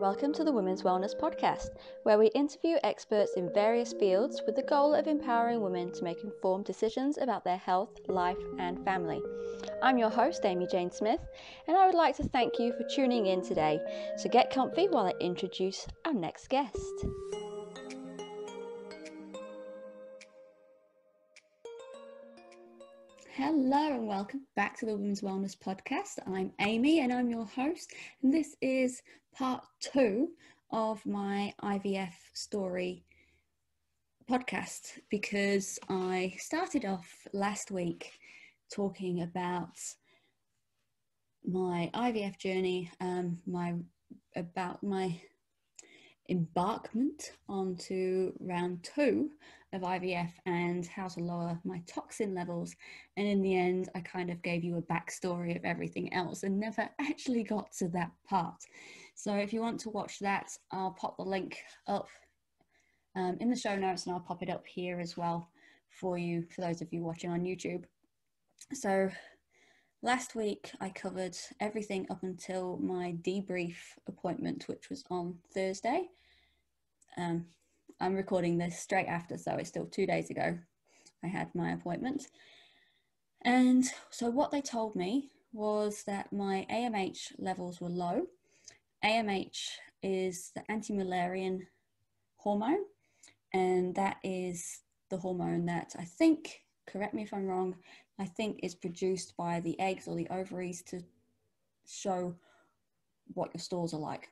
Welcome to the Women's Wellness Podcast, where we interview experts in various fields with the goal of empowering women to make informed decisions about their health, life, and family. I'm your host, Amy Jane Smith, and I would like to thank you for tuning in today. So get comfy while I introduce our next guest. Hello and welcome back to the Women's Wellness Podcast. I'm Amy and I'm your host, and this is part two of my IVF story podcast because I started off last week talking about my IVF journey, um, my about my embarkment onto round two of IVF and how to lower my toxin levels. And in the end, I kind of gave you a backstory of everything else and never actually got to that part. So if you want to watch that, I'll pop the link up um, in the show notes and I'll pop it up here as well for you, for those of you watching on YouTube. So last week I covered everything up until my debrief appointment, which was on Thursday. Um, I'm recording this straight after, so it's still two days ago I had my appointment. And so, what they told me was that my AMH levels were low. AMH is the anti-Müllerian hormone, and that is the hormone that I think, correct me if I'm wrong, I think is produced by the eggs or the ovaries to show what your stores are like.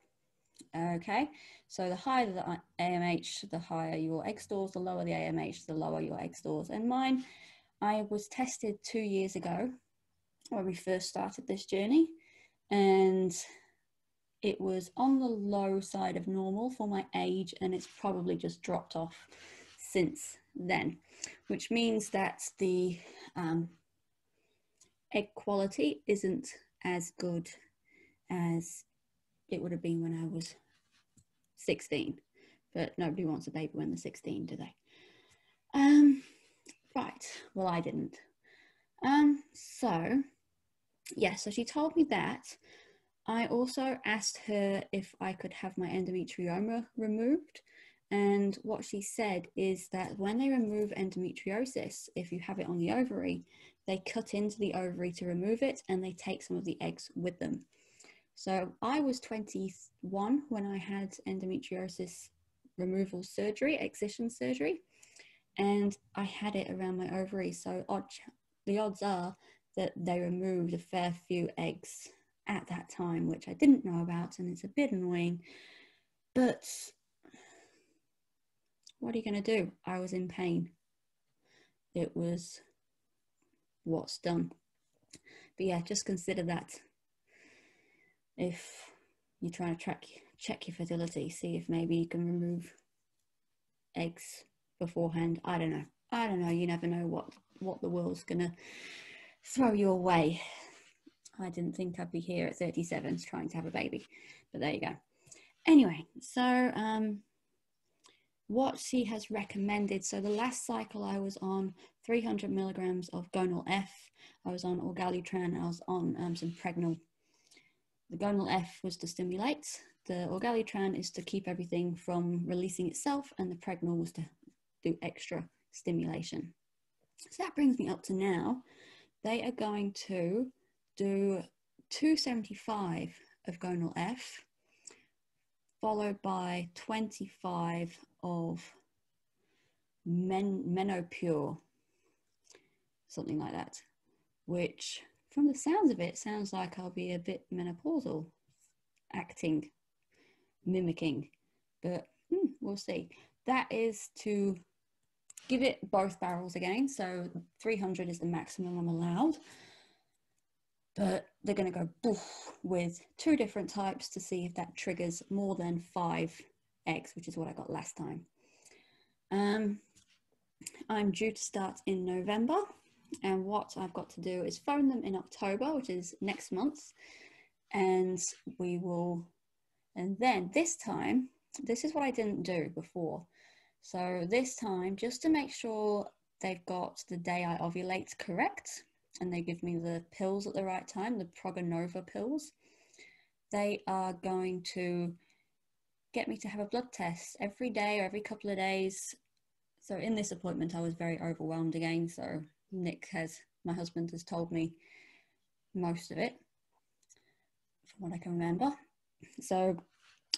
Okay, so the higher the AMH, the higher your egg stores, the lower the AMH, the lower your egg stores. And mine, I was tested two years ago when we first started this journey, and it was on the low side of normal for my age, and it's probably just dropped off since then, which means that the um, egg quality isn't as good as it would have been when I was 16. But nobody wants a baby when they're 16, do they? Um, right. Well, I didn't. Um, so, yeah, so she told me that. I also asked her if I could have my endometrioma removed. And what she said is that when they remove endometriosis, if you have it on the ovary, they cut into the ovary to remove it and they take some of the eggs with them. So I was 21 when I had endometriosis removal surgery, excision surgery, and I had it around my ovaries. So the odds are that they removed a fair few eggs at that time, which I didn't know about, and it's a bit annoying. But what are you going to do? I was in pain. It was what's done. But yeah, just consider that if you're trying to track check your fertility, see if maybe you can remove eggs beforehand. I don't know. I don't know. You never know what what the world's gonna throw you away. I didn't think I'd be here at 37 trying to have a baby, but there you go. Anyway, so um, what she has recommended. So the last cycle I was on 300 milligrams of Gonal F. I was on Orgalutran. I was on um, some Pregnyl the gonal F was to stimulate, the orgalutran is to keep everything from releasing itself, and the Pregnyl was to do extra stimulation. So that brings me up to now. They are going to do 275 of gonal F, followed by 25 of men, Menopur, something like that, which from the sounds of it, sounds like I'll be a bit menopausal, acting, mimicking, but hmm, we'll see. That is to give it both barrels again. So 300 is the maximum I'm allowed, but they're going to go with two different types to see if that triggers more than five eggs, which is what I got last time. Um, I'm due to start in November and what I've got to do is phone them in October, which is next month, and we will, and then this time, this is what I didn't do before. So this time, just to make sure they've got the day I ovulate correct, and they give me the pills at the right time, the Progynova pills, they are going to get me to have a blood test every day or every couple of days. So in this appointment, I was very overwhelmed again. So Nick has, my husband has told me most of it from what I can remember. So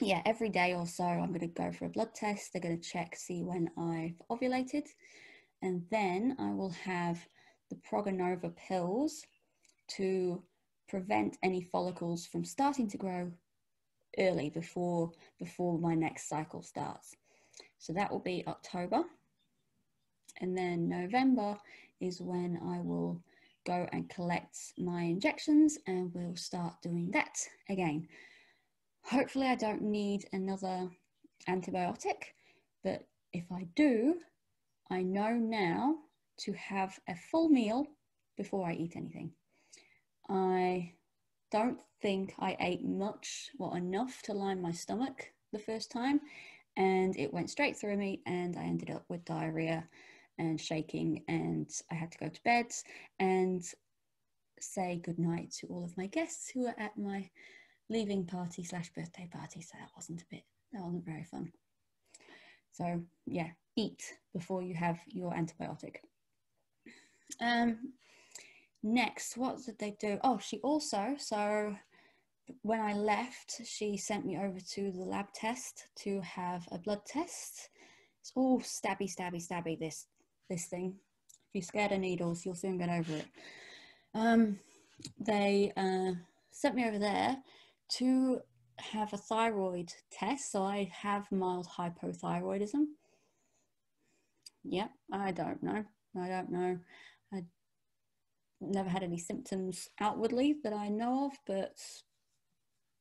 yeah, every day or so, I'm going to go for a blood test. They're going to check, see when I've ovulated. And then I will have the Progynova pills to prevent any follicles from starting to grow early before before my next cycle starts. So that will be October. And then November is when I will go and collect my injections and we'll start doing that again. Hopefully I don't need another antibiotic, but if I do, I know now to have a full meal before I eat anything. I don't think I ate much or enough to line my stomach the first time, and it went straight through me, and I ended up with diarrhea and shaking, and I had to go to bed and say goodnight to all of my guests who were at my leaving party slash birthday party. So that wasn't a bit, that wasn't very fun. So yeah, eat before you have your antibiotic. Um, next, what did they do? Oh, she also, so when I left, she sent me over to the lab test to have a blood test. It's all stabby, stabby, stabby, this, this thing. If you're scared of needles, you'll soon get over it. Um, they uh, sent me over there to have a thyroid test. So I have mild hypothyroidism. Yep, I don't know. I don't know I never had any symptoms outwardly that I know of, but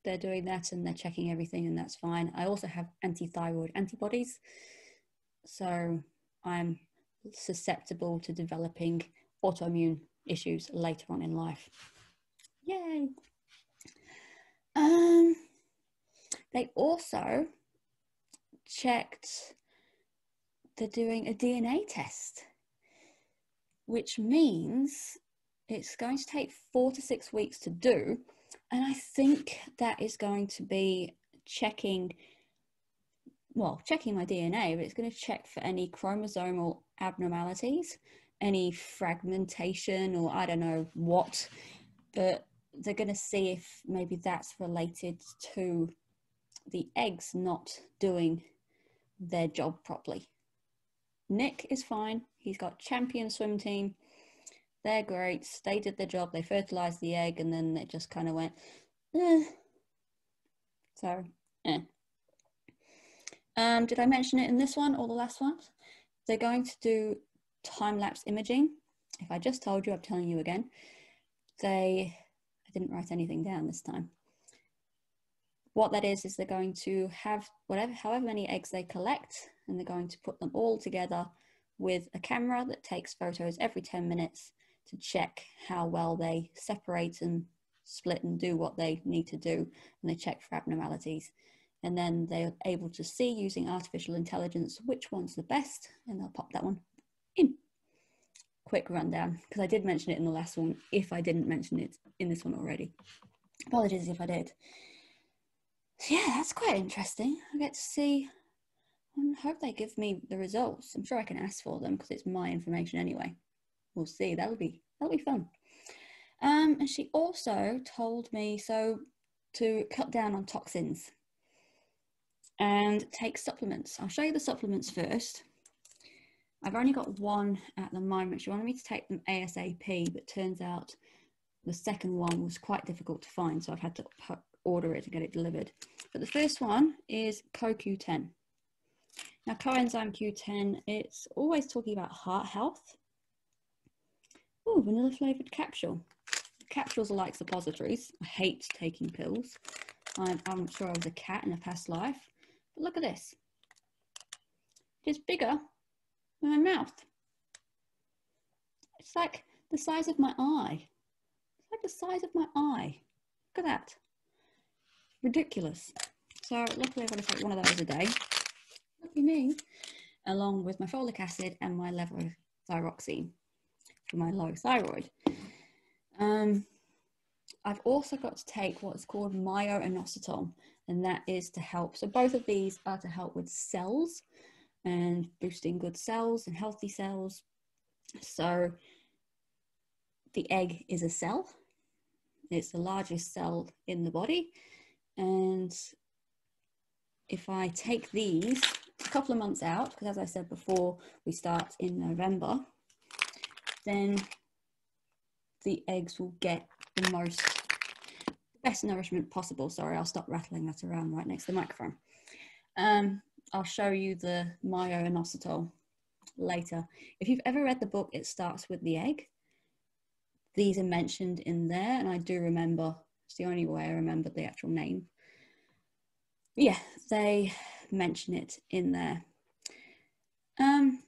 they're doing that and they're checking everything, and that's fine. I also have anti-thyroid antibodies, so I'm susceptible to developing autoimmune issues later on in life. Yay! Um, they also checked they're doing a DNA test, which means it's going to take four to six weeks to do. And I think that is going to be checking, well, checking my DNA, but it's going to check for any chromosomal abnormalities, any fragmentation, or I don't know what. But they're going to see if maybe that's related to the eggs not doing their job properly. Nick is fine. He's got champion swim team they're great. They did their job. They fertilized the egg, and then it just kind of went, eh. So, eh. Um, did I mention it in this one or the last one? They're going to do time lapse imaging. If I just told you, I'm telling you again. They, I didn't write anything down this time. What that is is they're going to have whatever, however many eggs they collect, and they're going to put them all together with a camera that takes photos every 10 minutes to check how well they separate and split and do what they need to do, and they check for abnormalities. And then they're able to see using artificial intelligence which one's the best, and they'll pop that one in. Quick rundown, because I did mention it in the last one, if I didn't mention it in this one already. Apologies if I did. So yeah, that's quite interesting. I get to see I hope they give me the results. I'm sure I can ask for them because it's my information anyway we'll see. That'll be that'll be fun. Um, and she also told me so to cut down on toxins and take supplements. I'll show you the supplements first. I've only got one at the moment. She wanted me to take them ASAP, but turns out the second one was quite difficult to find, so I've had to order it to get it delivered. But the first one is CoQ10. Now, coenzyme Q10, it's always talking about heart health, Oh, vanilla flavoured capsule. Capsules are like suppositories. I hate taking pills. I'm, I'm sure I was a cat in a past life. Look at this. It's bigger than my mouth. It's like the size of my eye. It's like the size of my eye. Look at that. Ridiculous. So luckily I've got to take one of those a day. Lucky me. Along with my folic acid and my levothyroxine for my low thyroid. Um, I've also got to take what's called myo-inositol, and that is to help. So both of these are to help with cells and boosting good cells and healthy cells. So the egg is a cell. It's the largest cell in the body. And if I take these a couple of months out, because as I said before, we start in November, then the eggs will get the most best nourishment possible. Sorry, I'll stop rattling that around right next to the microphone. Um, I'll show you the myo-inositol later. If you've ever read the book, it starts with the egg. These are mentioned in there, and I do remember, it's the only way I remember the actual name. Yeah, they mention it in there. Um,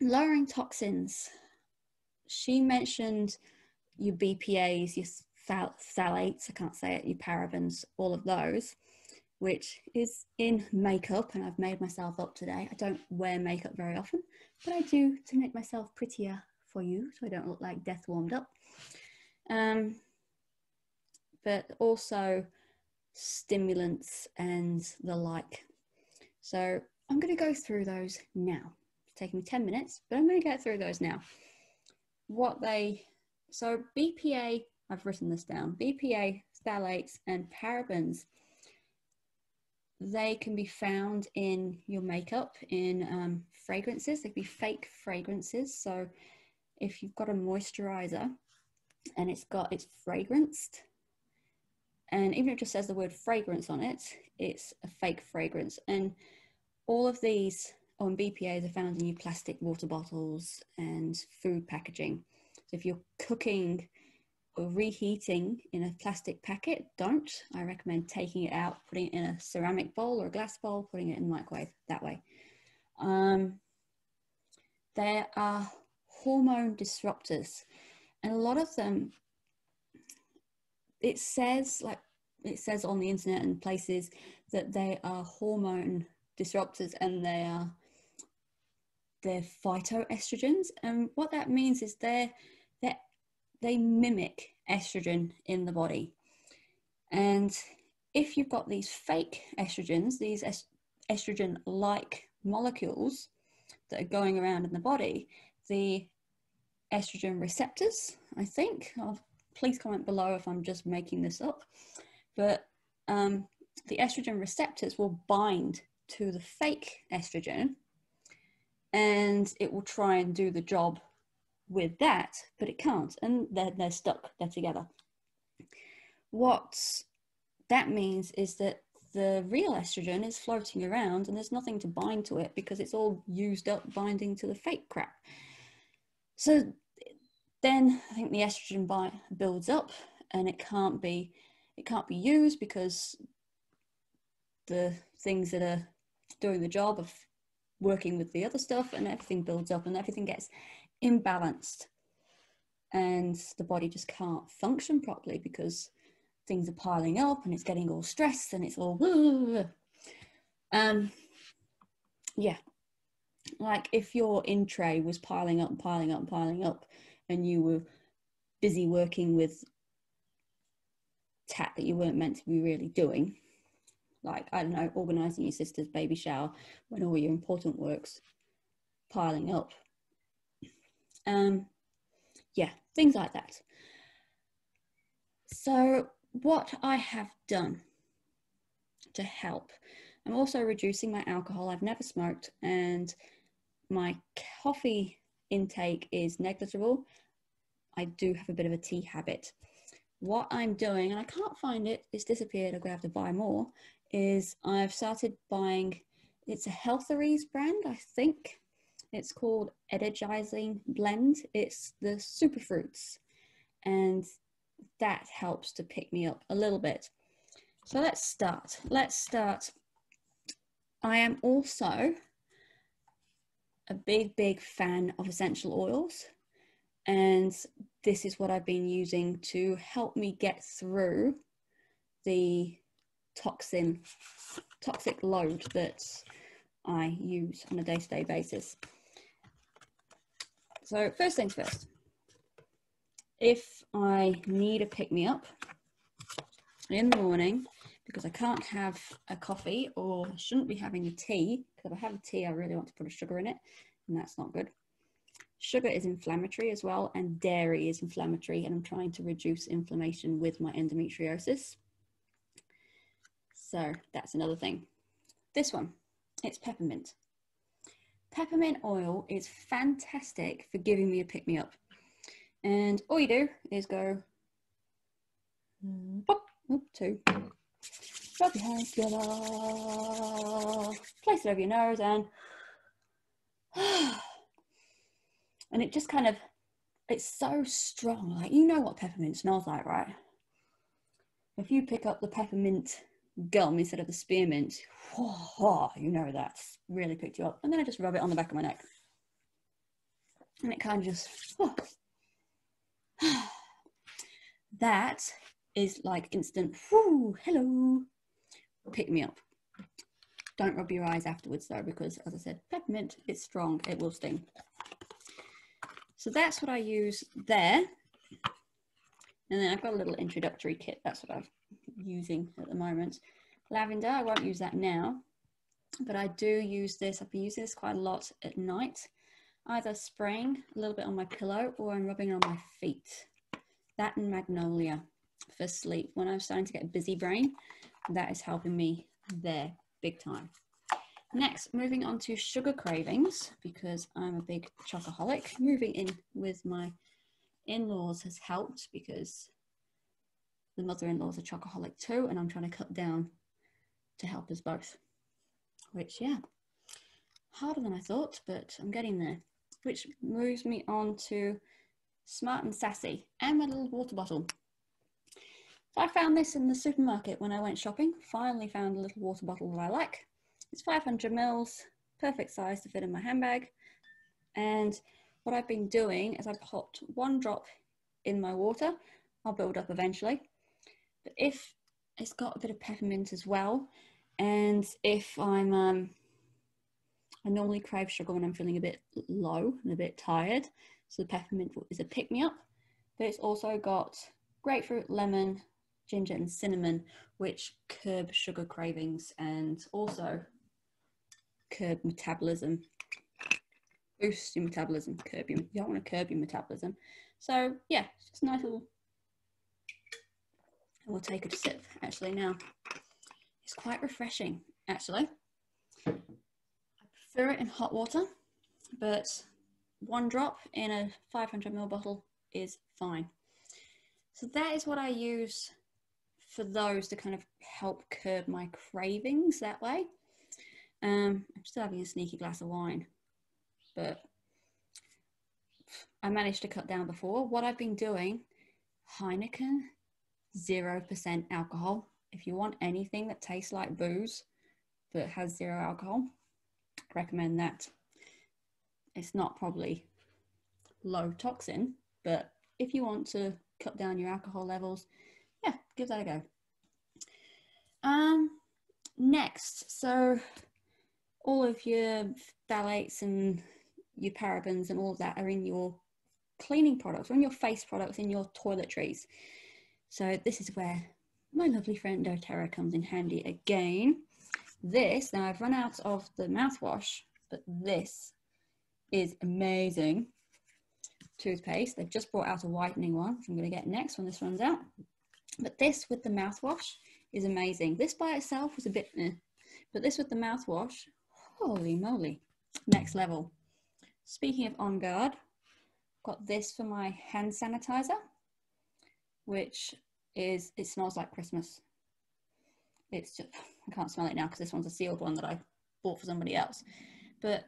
lowering toxins. She mentioned your BPAs, your phthalates, I can't say it, your parabens, all of those, which is in makeup. And I've made myself up today. I don't wear makeup very often, but I do to make myself prettier for you so I don't look like death warmed up. Um, but also stimulants and the like. So I'm going to go through those now. It's taking me 10 minutes, but I'm going to get through those now. What they, so BPA, I've written this down, BPA, phthalates, and parabens, they can be found in your makeup, in um, fragrances. They can be fake fragrances. So if you've got a moisturizer and it's got, it's fragranced, and even if it just says the word fragrance on it, it's a fake fragrance. And all of these on BPAs are found in your plastic water bottles and food packaging. So if you're cooking reheating in a plastic packet, don't. I recommend taking it out, putting it in a ceramic bowl or a glass bowl, putting it in the microwave that way. Um, there are hormone disruptors, and a lot of them it says like it says on the internet and places that they are hormone disruptors and they are they're phytoestrogens and what that means is they're, they they mimic estrogen in the body and if you've got these fake estrogens these est- estrogen like molecules that are going around in the body the estrogen receptors i think I'll please comment below if I'm just making this up. But um, the estrogen receptors will bind to the fake estrogen and it will try and do the job with that, but it can't. And they're, they're stuck, they're together. What that means is that the real estrogen is floating around and there's nothing to bind to it because it's all used up binding to the fake crap. So then I think the estrogen builds up and it can't be it can't be used because the things that are doing the job of working with the other stuff and everything builds up and everything gets imbalanced and the body just can't function properly because things are piling up and it's getting all stressed and it's all um yeah. Like if your in tray was piling up piling up piling up and you were busy working with tat that you weren't meant to be really doing like i don't know organizing your sister's baby shower when all your important work's piling up um yeah things like that so what i have done to help i'm also reducing my alcohol i've never smoked and my coffee intake is negligible I do have a bit of a tea habit. What I'm doing, and I can't find it, it's disappeared, I'm gonna have to buy more, is I've started buying, it's a Healtheries brand, I think. It's called Energizing Blend. It's the superfruits. And that helps to pick me up a little bit. So let's start. Let's start. I am also a big, big fan of essential oils. And this is what I've been using to help me get through the toxin, toxic load that I use on a day to day basis. So, first things first, if I need a pick me up, in the morning because I can't have a coffee or shouldn't be having a tea because if I have a tea, I really want to put a sugar in it and that's not good. Sugar is inflammatory as well, and dairy is inflammatory, and I'm trying to reduce inflammation with my endometriosis. So that's another thing. This one, it's peppermint. Peppermint oil is fantastic for giving me a pick me up. And all you do is go mm-hmm. pop, two, rub your hands together, place it over your nose, and and it just kind of it's so strong. Like you know what peppermint smells like, right? If you pick up the peppermint gum instead of the spearmint, you know that's really picked you up. And then I just rub it on the back of my neck. And it kind of just, that is like instant, hello, pick me up. Don't rub your eyes afterwards though, because as I said, peppermint, it's strong, it will sting. So that's what I use there. And then I've got a little introductory kit. That's what I'm using at the moment. Lavender, I won't use that now, but I do use this. I've been using this quite a lot at night, either spraying a little bit on my pillow or I'm rubbing it on my feet. That and magnolia for sleep. When I'm starting to get busy brain, that is helping me there big time. Next, moving on to sugar cravings because I'm a big chocoholic. Moving in with my in-laws has helped because the mother-in-law's a chocoholic too, and I'm trying to cut down to help us both. Which, yeah, harder than I thought, but I'm getting there. Which moves me on to Smart and Sassy and my little water bottle. So I found this in the supermarket when I went shopping. Finally found a little water bottle that I like. It's 500 mils, perfect size to fit in my handbag. And what I've been doing is I've popped one drop in my water. I'll build up eventually. But if it's got a bit of peppermint as well, and if I'm, um, I normally crave sugar when I'm feeling a bit low and a bit tired. So the peppermint is a pick me up. But it's also got grapefruit, lemon, ginger, and cinnamon, which curb sugar cravings and also curb metabolism, boost your metabolism, curb your, you don't want to curb your metabolism. So yeah, it's just a nice little, we'll take a sip actually now. It's quite refreshing actually. I prefer it in hot water, but one drop in a 500 ml bottle is fine. So that is what I use for those to kind of help curb my cravings that way. Um, I'm still having a sneaky glass of wine, but I managed to cut down before. What I've been doing, Heineken, 0% alcohol. If you want anything that tastes like booze but has zero alcohol, recommend that. It's not probably low toxin, but if you want to cut down your alcohol levels, yeah, give that a go. Um, next, so all of your phthalates and your parabens and all of that are in your cleaning products, or in your face products, in your toiletries. So this is where my lovely friend doTERRA comes in handy again. This, now I've run out of the mouthwash, but this is amazing toothpaste. They've just brought out a whitening one, which I'm going to get next when this runs out. But this with the mouthwash is amazing. This by itself was a bit, eh, but this with the mouthwash Holy moly, next level. Speaking of On Guard, got this for my hand sanitizer, which is, it smells like Christmas. It's just, I can't smell it now because this one's a sealed one that I bought for somebody else. But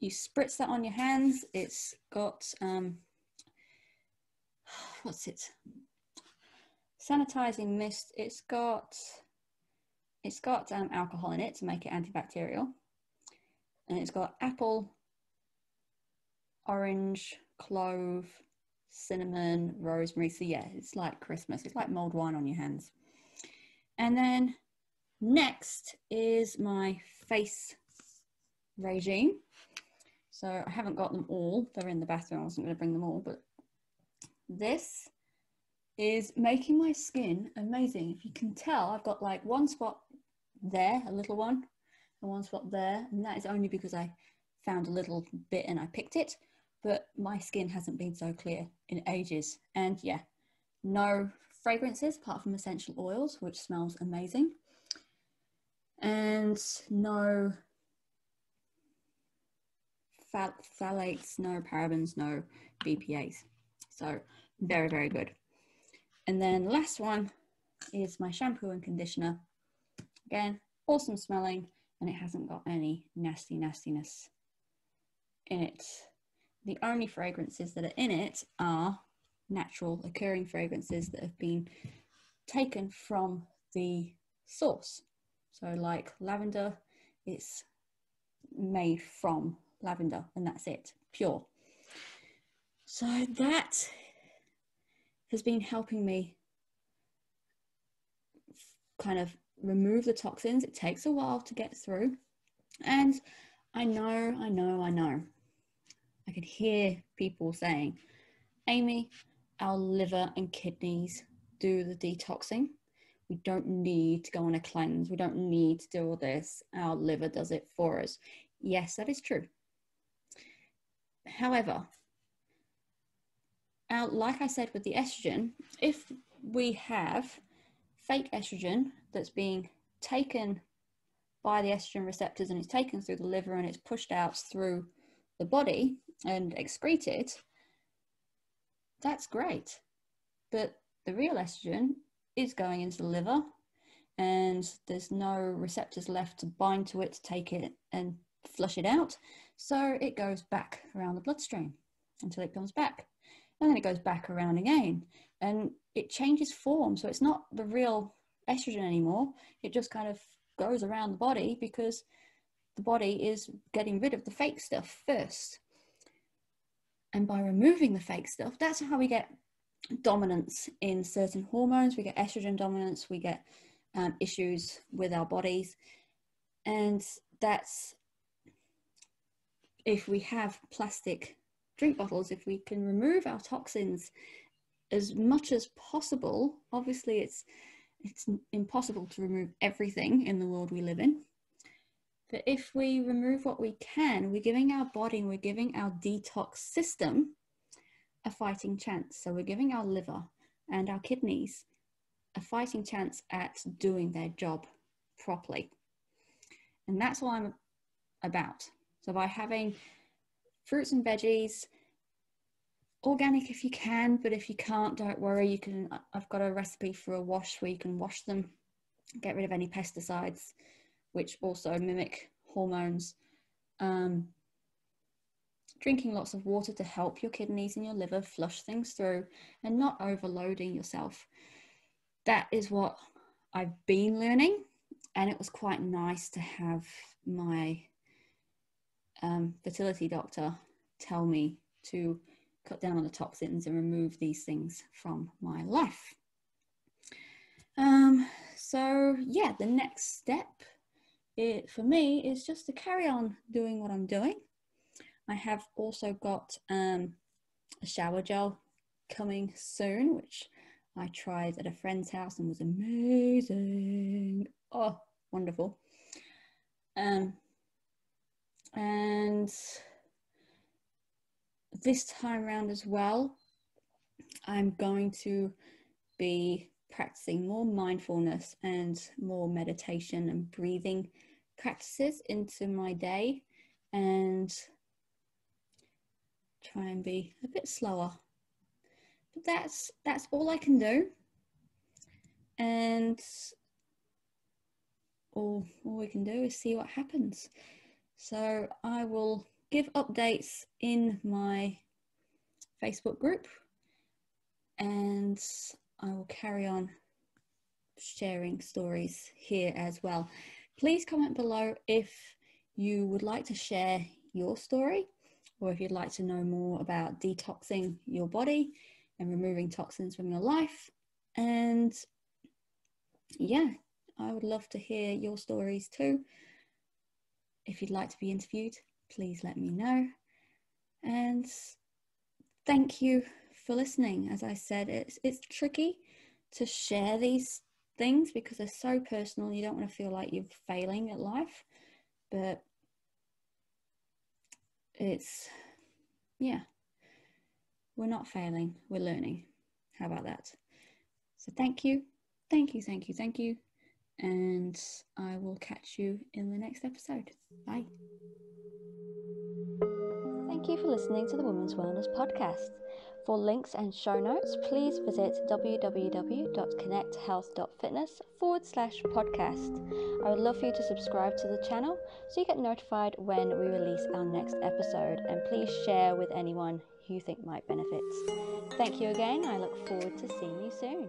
you spritz that on your hands. It's got, um, what's it? Sanitizing mist. It's got, it's got um, alcohol in it to make it antibacterial and it's got apple, orange, clove, cinnamon, rosemary. So yeah, it's like Christmas. It's like mulled wine on your hands. And then next is my face regime. So I haven't got them all. They're in the bathroom. I wasn't going to bring them all, but this is making my skin amazing. If you can tell, I've got like one spot there, a little one, and one spot there, and that is only because I found a little bit and I picked it, but my skin hasn't been so clear in ages. And yeah, no fragrances apart from essential oils, which smells amazing. And no phthalates, no parabens, no BPAs. So very, very good. And then last one is my shampoo and conditioner. Again, awesome smelling and it hasn't got any nasty nastiness in it. The only fragrances that are in it are natural occurring fragrances that have been taken from the source. So like lavender, it's made from lavender and that's it, pure. So that has been helping me kind of remove the toxins. It takes a while to get through. And I know, I know, I know. I could hear people saying, Amy, our liver and kidneys do the detoxing. We don't need to go on a cleanse. We don't need to do all this. Our liver does it for us. Yes, that is true. However, now, like I said with the estrogen, if we have fake estrogen that's being taken by the estrogen receptors and it's taken through the liver and it's pushed out through the body and excreted, that's great. But the real estrogen is going into the liver and there's no receptors left to bind to it to take it and flush it out. So it goes back around the bloodstream until it comes back and then it goes back around again and it changes form so it's not the real estrogen anymore it just kind of goes around the body because the body is getting rid of the fake stuff first and by removing the fake stuff that's how we get dominance in certain hormones we get estrogen dominance we get um, issues with our bodies and that's if we have plastic drink bottles, if we can remove our toxins as much as possible, obviously it's it's impossible to remove everything in the world we live in. But if we remove what we can, we're giving our body, we're giving our detox system a fighting chance. So we're giving our liver and our kidneys a fighting chance at doing their job properly. And that's what I'm about. So by having fruits and veggies, organic if you can, but if you can't, don't worry. You can. I've got a recipe for a wash where you can wash them, get rid of any pesticides, which also mimic hormones. Um, drinking lots of water to help your kidneys and your liver flush things through, and not overloading yourself. That is what I've been learning, and it was quite nice to have my um, fertility doctor tell me to cut down on the toxins and remove these things from my life. Um, so yeah, the next step it, for me is just to carry on doing what I'm doing. I have also got um, a shower gel coming soon, which I tried at a friend's house and was amazing. Oh, wonderful. Um, and this time around as well, I'm going to be practicing more mindfulness and more meditation and breathing practices into my day and try and be a bit slower. But that's that's all I can do. And all, all we can do is see what happens. So I will give updates in my Facebook group and I will carry on sharing stories here as well. Please comment below if you would like to share your story or if you'd like to know more about detoxing your body and removing toxins from your life. And yeah, I would love to hear your stories too. If you'd like to be interviewed, please let me know. And thank you for listening. As I said, it's it's tricky to share these things because they're so personal. You don't want to feel like you're failing at life, but it's yeah, we're not failing. We're learning. How about that? So thank you, thank you, thank you, thank you, and I will catch you in the next episode. Bye. Thank you for listening to the Women's Wellness Podcast. For links and show notes, please visit www.connecthealth.fitness forward slash podcast. I would love for you to subscribe to the channel so you get notified when we release our next episode, and please share with anyone who you think might benefit. Thank you again. I look forward to seeing you soon.